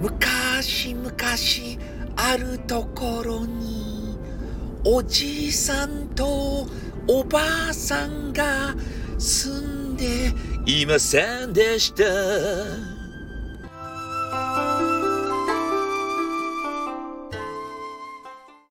昔々あるところにおじいさんとおばあさんが住んでいませんでした。